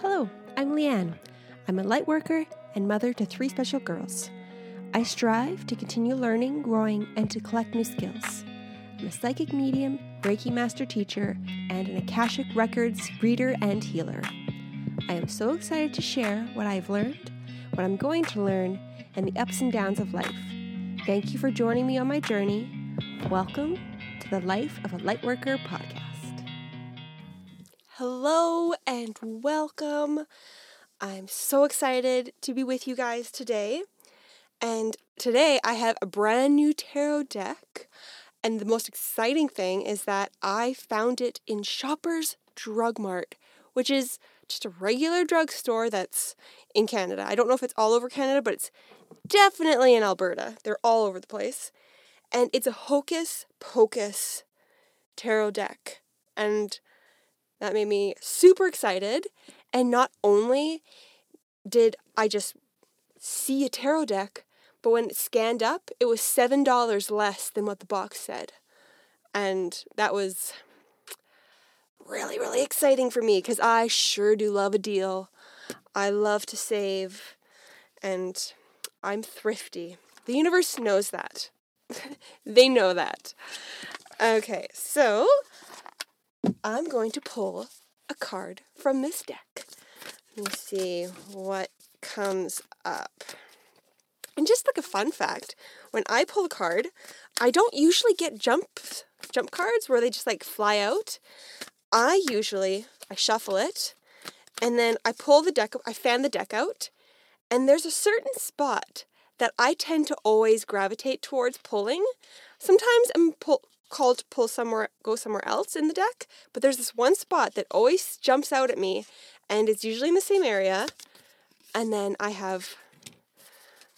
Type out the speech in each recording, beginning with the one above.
Hello, I'm Leanne. I'm a light worker and mother to three special girls. I strive to continue learning, growing, and to collect new skills. I'm a psychic medium, Reiki master teacher, and an Akashic Records reader and healer. I am so excited to share what I've learned, what I'm going to learn, and the ups and downs of life. Thank you for joining me on my journey. Welcome to the Life of a Lightworker podcast. Hello and welcome. I'm so excited to be with you guys today. And today I have a brand new tarot deck. And the most exciting thing is that I found it in Shoppers Drug Mart, which is just a regular drugstore that's in Canada. I don't know if it's all over Canada, but it's definitely in Alberta. They're all over the place. And it's a hocus pocus tarot deck. And that made me super excited. And not only did I just see a tarot deck, but when it scanned up, it was $7 less than what the box said. And that was really, really exciting for me because I sure do love a deal. I love to save and I'm thrifty. The universe knows that. they know that. Okay, so I'm going to pull a card from this deck. Let me see what comes up. And just like a fun fact, when I pull a card, I don't usually get jump jump cards where they just like fly out. I usually I shuffle it and then I pull the deck I fan the deck out and there's a certain spot that I tend to always gravitate towards pulling. Sometimes I'm pull, called pull somewhere go somewhere else in the deck, but there's this one spot that always jumps out at me and it's usually in the same area. And then I have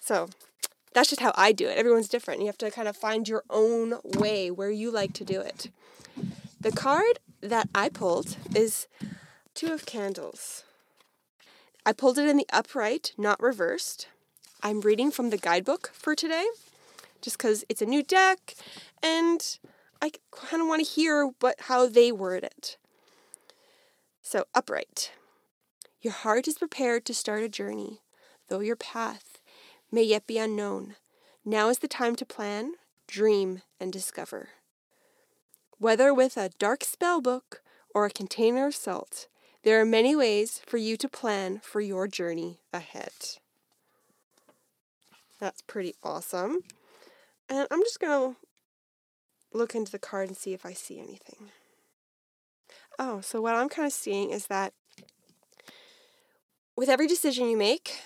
so that's just how I do it. Everyone's different. You have to kind of find your own way where you like to do it. The card that I pulled is Two of Candles. I pulled it in the upright, not reversed. I'm reading from the guidebook for today just because it's a new deck and I kind of want to hear what how they word it. So, upright. Your heart is prepared to start a journey, though your path may yet be unknown. Now is the time to plan, dream, and discover. Whether with a dark spell book or a container of salt, there are many ways for you to plan for your journey ahead. That's pretty awesome. And I'm just going to look into the card and see if I see anything. Oh, so what I'm kind of seeing is that with every decision you make,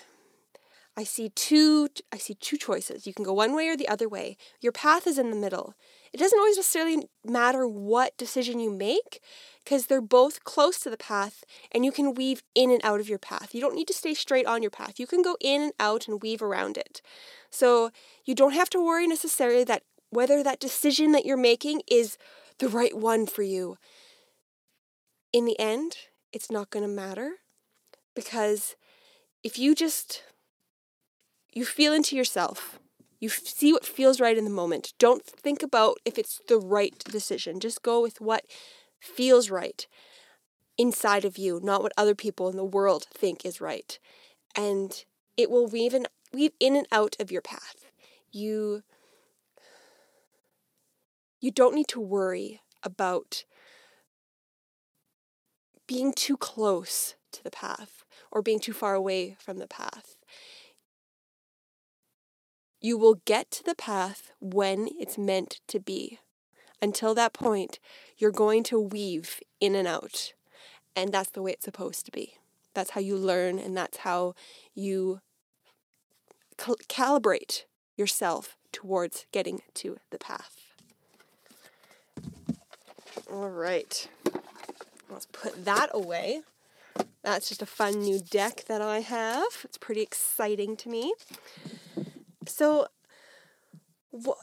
I see two I see two choices. You can go one way or the other way. Your path is in the middle. It doesn't always necessarily matter what decision you make because they're both close to the path and you can weave in and out of your path. You don't need to stay straight on your path. You can go in and out and weave around it. So, you don't have to worry necessarily that whether that decision that you're making is the right one for you. In the end, it's not going to matter because if you just you feel into yourself. You see what feels right in the moment. Don't think about if it's the right decision. Just go with what feels right inside of you, not what other people in the world think is right. And it will weave in, weave in and out of your path. You you don't need to worry about being too close to the path or being too far away from the path. You will get to the path when it's meant to be. Until that point, you're going to weave in and out. And that's the way it's supposed to be. That's how you learn, and that's how you cal- calibrate yourself towards getting to the path. All right. Let's put that away. That's just a fun new deck that I have. It's pretty exciting to me. So, what,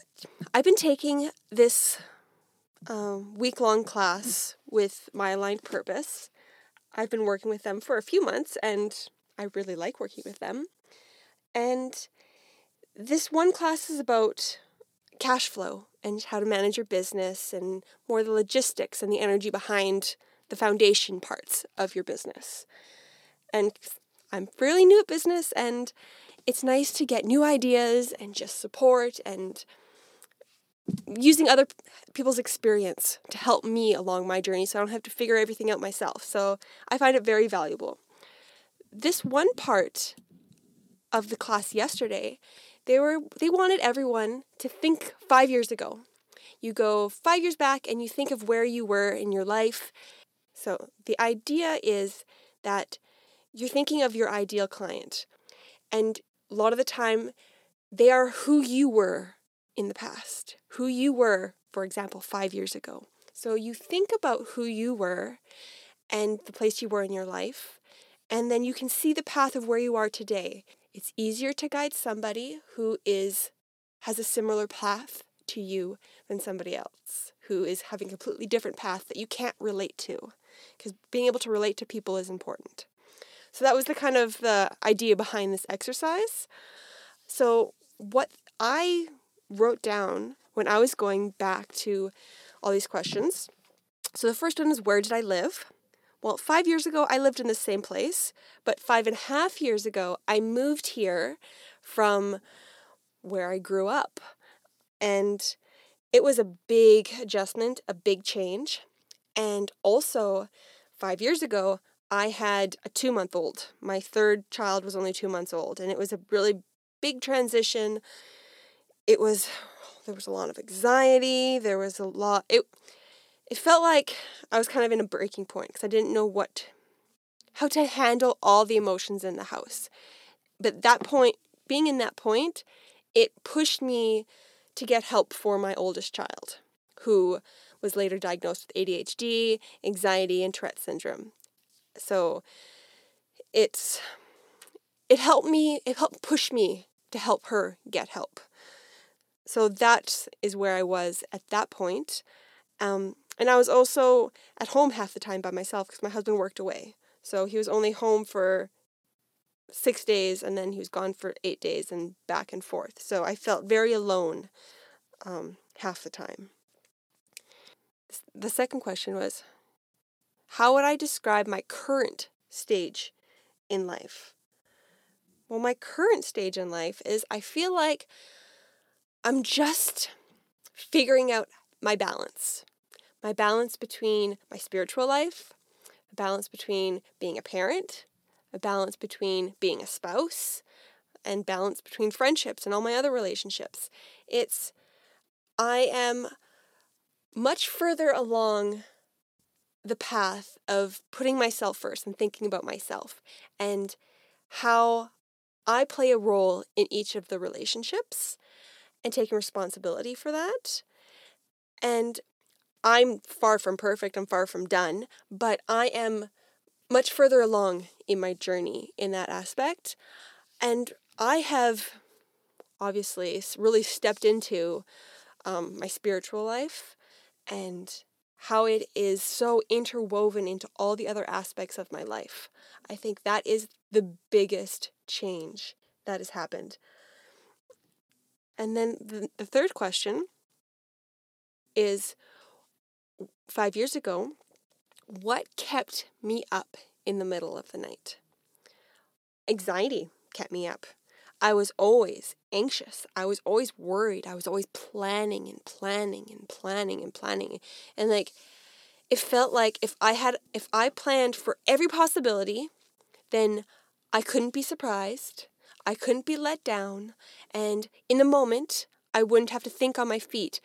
I've been taking this um, week long class with My Aligned Purpose. I've been working with them for a few months and I really like working with them. And this one class is about cash flow and how to manage your business and more the logistics and the energy behind the foundation parts of your business. And I'm fairly new at business, and it's nice to get new ideas and just support and using other people's experience to help me along my journey so I don't have to figure everything out myself. So I find it very valuable. This one part of the class yesterday, they were they wanted everyone to think 5 years ago. You go 5 years back and you think of where you were in your life. So the idea is that you're thinking of your ideal client. And a lot of the time they are who you were in the past, who you were, for example, 5 years ago. So you think about who you were and the place you were in your life, and then you can see the path of where you are today. It's easier to guide somebody who is has a similar path to you than somebody else who is having a completely different path that you can't relate to because being able to relate to people is important. So that was the kind of the idea behind this exercise. So what I wrote down when I was going back to all these questions. So the first one is where did I live? Well, five years ago, I lived in the same place, but five and a half years ago, I moved here from where I grew up. And it was a big adjustment, a big change. And also, five years ago, I had a two month old. My third child was only two months old, and it was a really big transition. It was, there was a lot of anxiety. There was a lot, it, it felt like I was kind of in a breaking point because I didn't know what, how to handle all the emotions in the house. But that point, being in that point, it pushed me to get help for my oldest child, who was later diagnosed with ADHD, anxiety, and Tourette syndrome. So it's it helped me, it helped push me to help her get help. So that is where I was at that point. Um, and I was also at home half the time by myself because my husband worked away. So he was only home for six days and then he was gone for eight days and back and forth. So I felt very alone um, half the time. The second question was How would I describe my current stage in life? Well, my current stage in life is I feel like I'm just figuring out my balance. My balance between my spiritual life, a balance between being a parent, a balance between being a spouse, and balance between friendships and all my other relationships. It's, I am much further along the path of putting myself first and thinking about myself and how I play a role in each of the relationships and taking responsibility for that. And I'm far from perfect, I'm far from done, but I am much further along in my journey in that aspect. And I have obviously really stepped into um, my spiritual life and how it is so interwoven into all the other aspects of my life. I think that is the biggest change that has happened. And then the, the third question is five years ago, what kept me up in the middle of the night? Anxiety kept me up. I was always anxious. I was always worried. I was always planning and planning and planning and planning. And like, it felt like if I had, if I planned for every possibility, then I couldn't be surprised. I couldn't be let down. And in the moment, I wouldn't have to think on my feet.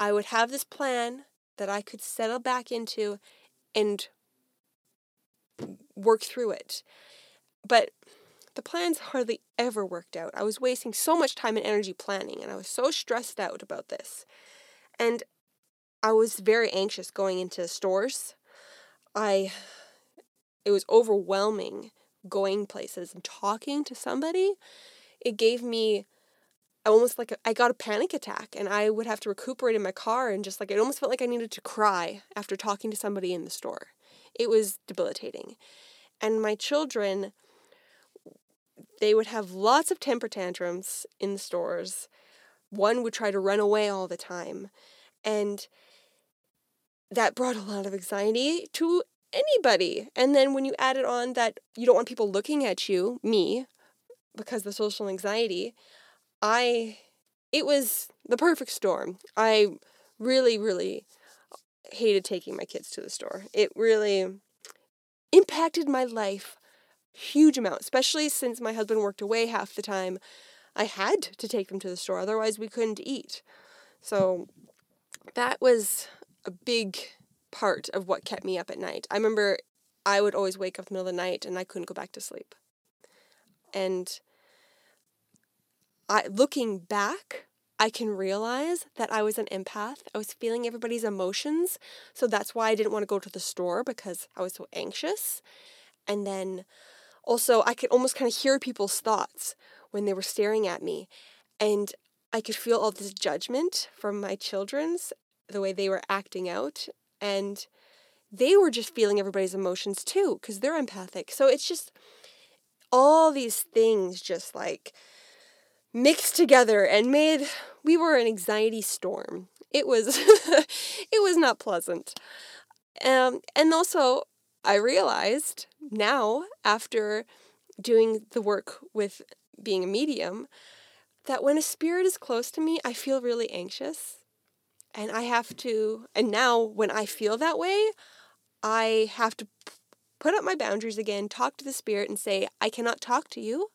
I would have this plan that I could settle back into and work through it. But the plans hardly ever worked out. I was wasting so much time and energy planning, and I was so stressed out about this. And I was very anxious going into stores. I it was overwhelming going places and talking to somebody, it gave me almost like a, I got a panic attack and I would have to recuperate in my car and just like it almost felt like I needed to cry after talking to somebody in the store. It was debilitating. And my children they would have lots of temper tantrums in the stores. One would try to run away all the time. And that brought a lot of anxiety to anybody. And then when you add it on that you don't want people looking at you, me, because the social anxiety, I it was the perfect storm. I really really hated taking my kids to the store. It really impacted my life huge amount, especially since my husband worked away half the time. I had to take them to the store, otherwise, we couldn't eat. So that was a big part of what kept me up at night. I remember I would always wake up in the middle of the night and I couldn't go back to sleep. And I looking back, I can realize that I was an empath. I was feeling everybody's emotions. So that's why I didn't want to go to the store because I was so anxious. And then also, I could almost kind of hear people's thoughts when they were staring at me. And I could feel all this judgment from my children's, the way they were acting out. And they were just feeling everybody's emotions too, because they're empathic. So it's just all these things just like mixed together and made we were an anxiety storm. It was it was not pleasant. Um, and also I realized now after doing the work with being a medium that when a spirit is close to me, I feel really anxious. And I have to and now when I feel that way, I have to put up my boundaries again, talk to the spirit and say, I cannot talk to you.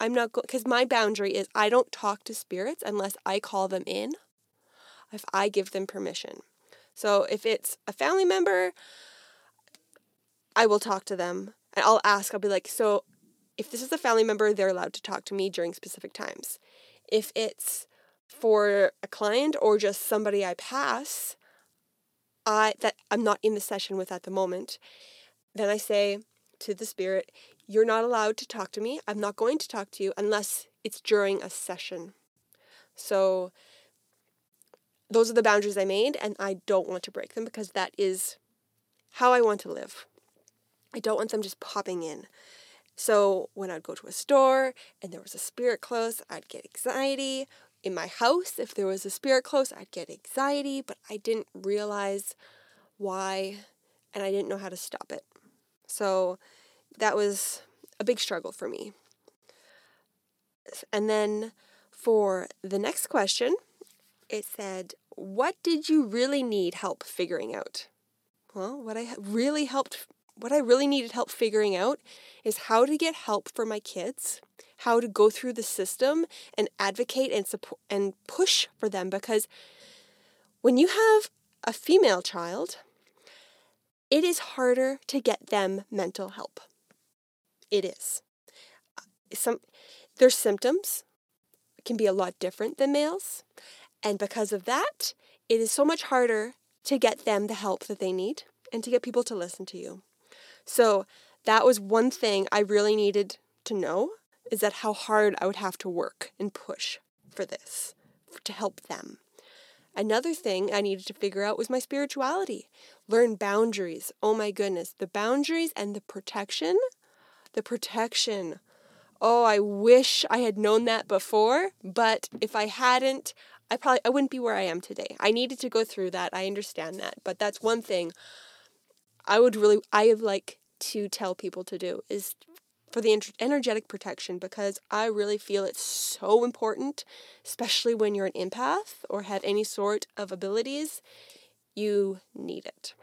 I'm not going, because my boundary is I don't talk to spirits unless I call them in, if I give them permission. So if it's a family member, I will talk to them and I'll ask, I'll be like, so if this is a family member, they're allowed to talk to me during specific times. If it's for a client or just somebody I pass, I that I'm not in the session with at the moment, then I say to the spirit, you're not allowed to talk to me. I'm not going to talk to you unless it's during a session. So those are the boundaries I made, and I don't want to break them because that is how I want to live. I don't want them just popping in. So when I'd go to a store and there was a spirit close, I'd get anxiety. In my house, if there was a spirit close, I'd get anxiety, but I didn't realize why and I didn't know how to stop it. So that was a big struggle for me. And then for the next question, it said, What did you really need help figuring out? Well, what I really helped, what I really needed help figuring out is how to get help for my kids, how to go through the system and advocate and support and push for them because when you have a female child, it is harder to get them mental help. It is. Uh, some their symptoms can be a lot different than males, and because of that, it is so much harder to get them the help that they need and to get people to listen to you. So, that was one thing I really needed to know is that how hard I would have to work and push for this to help them. Another thing I needed to figure out was my spirituality. Learn boundaries. Oh my goodness, the boundaries and the protection the protection. Oh, I wish I had known that before, but if I hadn't, I probably I wouldn't be where I am today. I needed to go through that. I understand that, but that's one thing I would really I like to tell people to do is for the energetic protection because I really feel it's so important, especially when you're an empath or have any sort of abilities. You need it.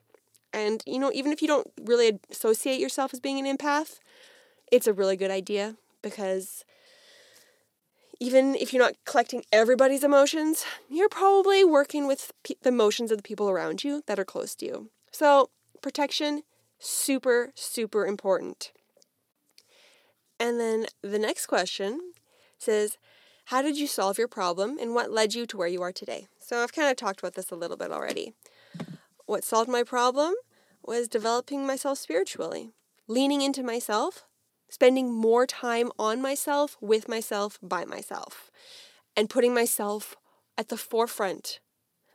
And, you know, even if you don't really associate yourself as being an empath, it's a really good idea because even if you're not collecting everybody's emotions, you're probably working with the emotions of the people around you that are close to you. So, protection super super important. And then the next question says, how did you solve your problem and what led you to where you are today? So, I've kind of talked about this a little bit already. What solved my problem was developing myself spiritually, leaning into myself, spending more time on myself, with myself, by myself, and putting myself at the forefront.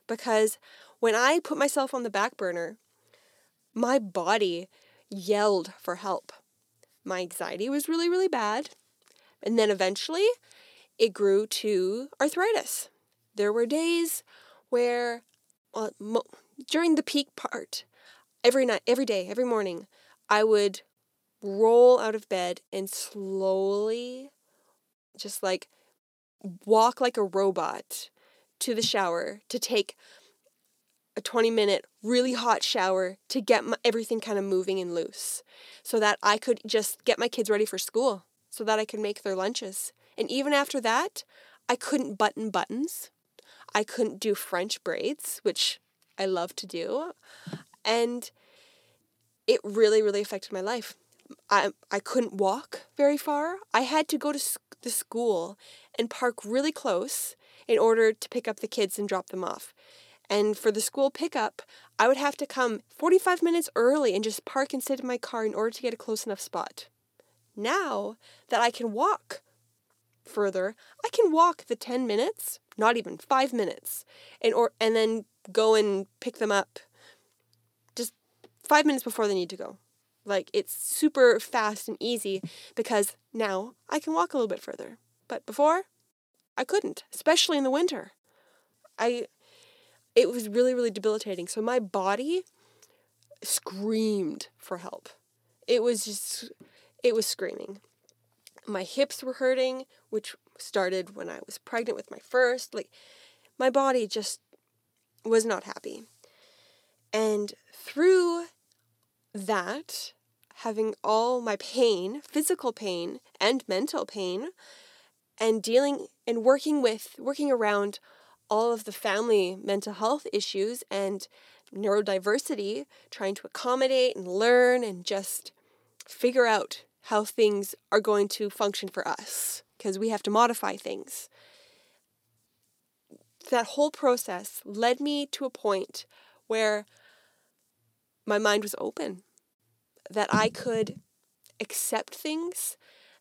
Because when I put myself on the back burner, my body yelled for help. My anxiety was really, really bad. And then eventually it grew to arthritis. There were days where, well, mo- during the peak part, every night, every day, every morning, I would roll out of bed and slowly just like walk like a robot to the shower to take a 20 minute really hot shower to get my, everything kind of moving and loose so that I could just get my kids ready for school so that I could make their lunches. And even after that, I couldn't button buttons. I couldn't do French braids, which I love to do. And it really, really affected my life. I, I couldn't walk very far. I had to go to the school and park really close in order to pick up the kids and drop them off. And for the school pickup, I would have to come 45 minutes early and just park and sit in my car in order to get a close enough spot. Now that I can walk further, I can walk the 10 minutes, not even 5 minutes, and or and then go and pick them up just 5 minutes before they need to go. Like it's super fast and easy because now I can walk a little bit further. But before, I couldn't, especially in the winter. I it was really really debilitating. So my body screamed for help. It was just it was screaming. My hips were hurting, which started when I was pregnant with my first. Like my body just was not happy. And through that, having all my pain, physical pain and mental pain, and dealing and working with, working around all of the family mental health issues and neurodiversity, trying to accommodate and learn and just figure out how things are going to function for us because we have to modify things. That whole process led me to a point where my mind was open, that I could accept things,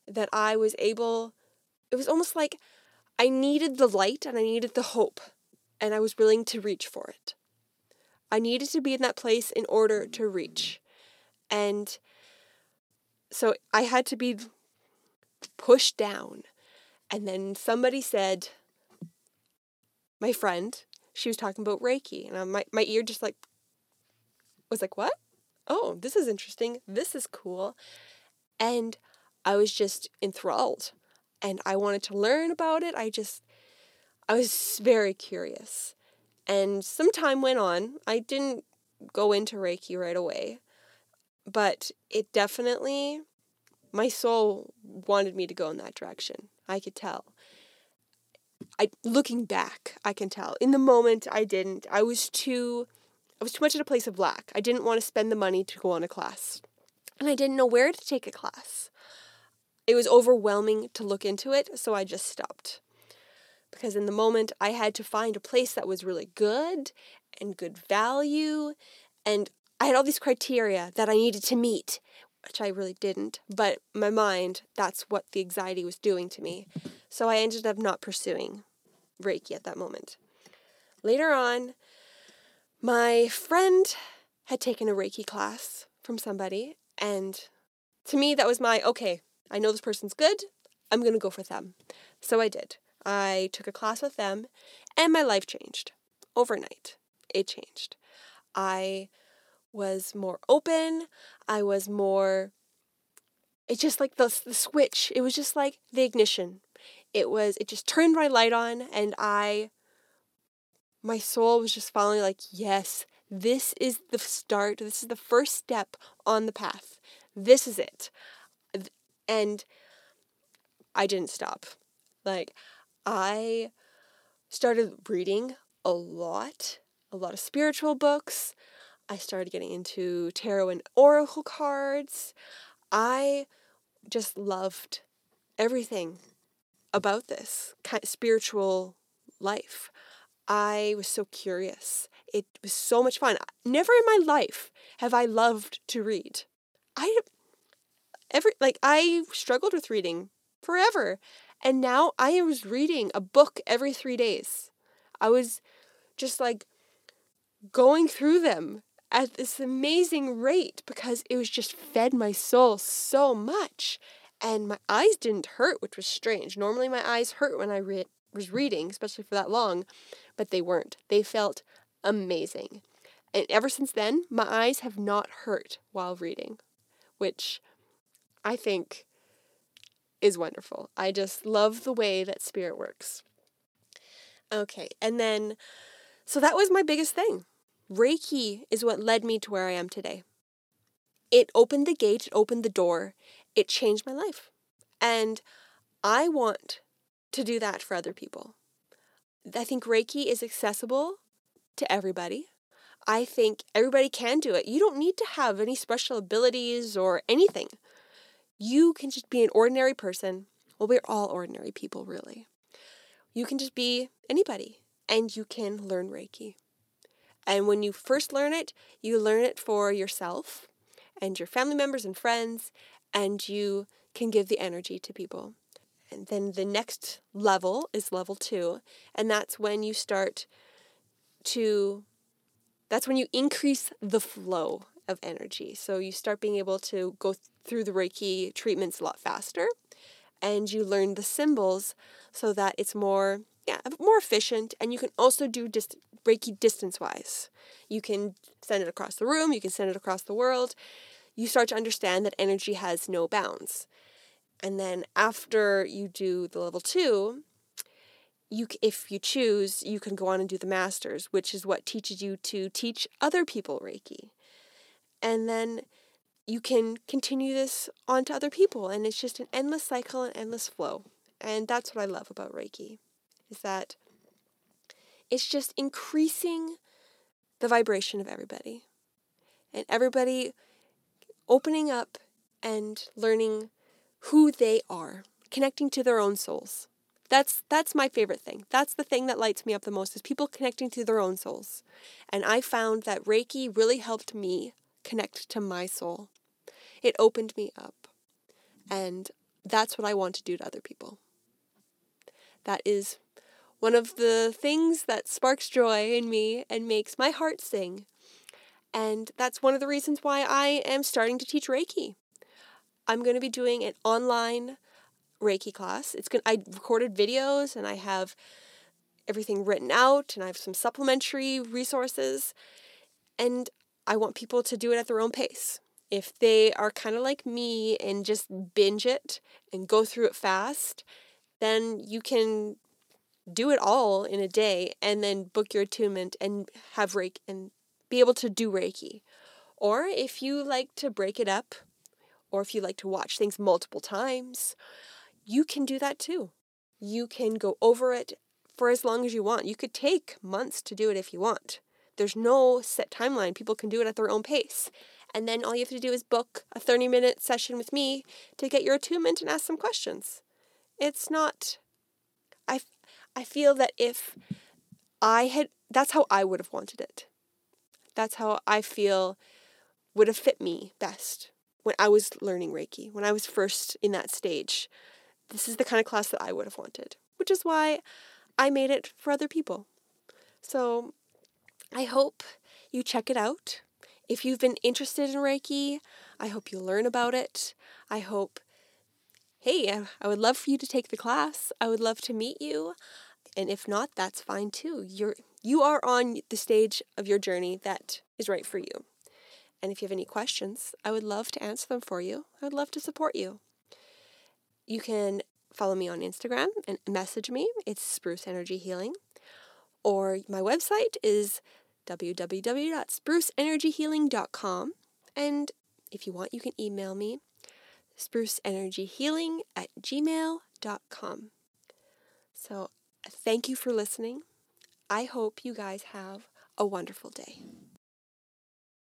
that I was able, it was almost like I needed the light and I needed the hope, and I was willing to reach for it. I needed to be in that place in order to reach. And so I had to be pushed down. And then somebody said, my friend, she was talking about Reiki, and my, my ear just like was like, what? Oh, this is interesting. This is cool. And I was just enthralled and I wanted to learn about it. I just, I was very curious. And some time went on. I didn't go into Reiki right away, but it definitely, my soul wanted me to go in that direction. I could tell. I looking back, I can tell. In the moment I didn't. I was too I was too much at a place of lack. I didn't want to spend the money to go on a class. And I didn't know where to take a class. It was overwhelming to look into it, so I just stopped. Because in the moment, I had to find a place that was really good and good value. And I had all these criteria that I needed to meet, which I really didn't. But my mind, that's what the anxiety was doing to me. So I ended up not pursuing Reiki at that moment. Later on, my friend had taken a Reiki class from somebody, and to me, that was my okay, I know this person's good, I'm going to go for them. So I did. I took a class with them, and my life changed overnight. It changed. I was more open. I was more. It's just like the, the switch. It was just like the ignition. It was, it just turned my light on, and I my soul was just finally like, yes, this is the start. This is the first step on the path. This is it. And I didn't stop. Like, I started reading a lot, a lot of spiritual books. I started getting into tarot and oracle cards. I just loved everything about this spiritual life. I was so curious. It was so much fun. Never in my life have I loved to read. I every like I struggled with reading forever. And now I was reading a book every 3 days. I was just like going through them at this amazing rate because it was just fed my soul so much and my eyes didn't hurt which was strange normally my eyes hurt when i read was reading, especially for that long, but they weren't. They felt amazing. And ever since then, my eyes have not hurt while reading, which I think is wonderful. I just love the way that spirit works. Okay, and then, so that was my biggest thing. Reiki is what led me to where I am today. It opened the gate, it opened the door, it changed my life. And I want to do that for other people. I think Reiki is accessible to everybody. I think everybody can do it. You don't need to have any special abilities or anything. You can just be an ordinary person. Well, we're all ordinary people, really. You can just be anybody and you can learn Reiki. And when you first learn it, you learn it for yourself and your family members and friends, and you can give the energy to people. And then the next level is level two, and that's when you start to, that's when you increase the flow of energy. So you start being able to go through the Reiki treatments a lot faster, and you learn the symbols so that it's more yeah more efficient and you can also do dist- reiki distance wise you can send it across the room you can send it across the world. You start to understand that energy has no bounds and then after you do the level 2 you if you choose you can go on and do the masters which is what teaches you to teach other people reiki and then you can continue this on to other people and it's just an endless cycle and endless flow and that's what I love about Reiki is that it's just increasing the vibration of everybody. And everybody opening up and learning who they are, connecting to their own souls. That's that's my favorite thing. That's the thing that lights me up the most is people connecting to their own souls. And I found that Reiki really helped me connect to my soul. It opened me up. And that's what I want to do to other people. That is one of the things that sparks joy in me and makes my heart sing. And that's one of the reasons why I am starting to teach Reiki. I'm going to be doing an online Reiki class. It's going I recorded videos and I have everything written out and I have some supplementary resources and I want people to do it at their own pace. If they are kind of like me and just binge it and go through it fast, then you can do it all in a day and then book your attunement and have Reiki and be able to do Reiki. Or if you like to break it up, or if you like to watch things multiple times, you can do that too. You can go over it for as long as you want. You could take months to do it if you want. There's no set timeline. People can do it at their own pace. And then all you have to do is book a 30 minute session with me to get your attunement and ask some questions it's not I I feel that if I had that's how I would have wanted it. That's how I feel would have fit me best when I was learning Reiki, when I was first in that stage. This is the kind of class that I would have wanted, which is why I made it for other people. So I hope you check it out. If you've been interested in Reiki, I hope you learn about it. I hope hey, I would love for you to take the class. I would love to meet you. And if not, that's fine too. You're you are on the stage of your journey that is right for you. And if you have any questions, I would love to answer them for you. I would love to support you. You can follow me on Instagram and message me. It's Spruce Energy Healing. Or my website is www.spruceenergyhealing.com. And if you want, you can email me spruceenergyhealing at gmail.com. So, thank you for listening. I hope you guys have a wonderful day.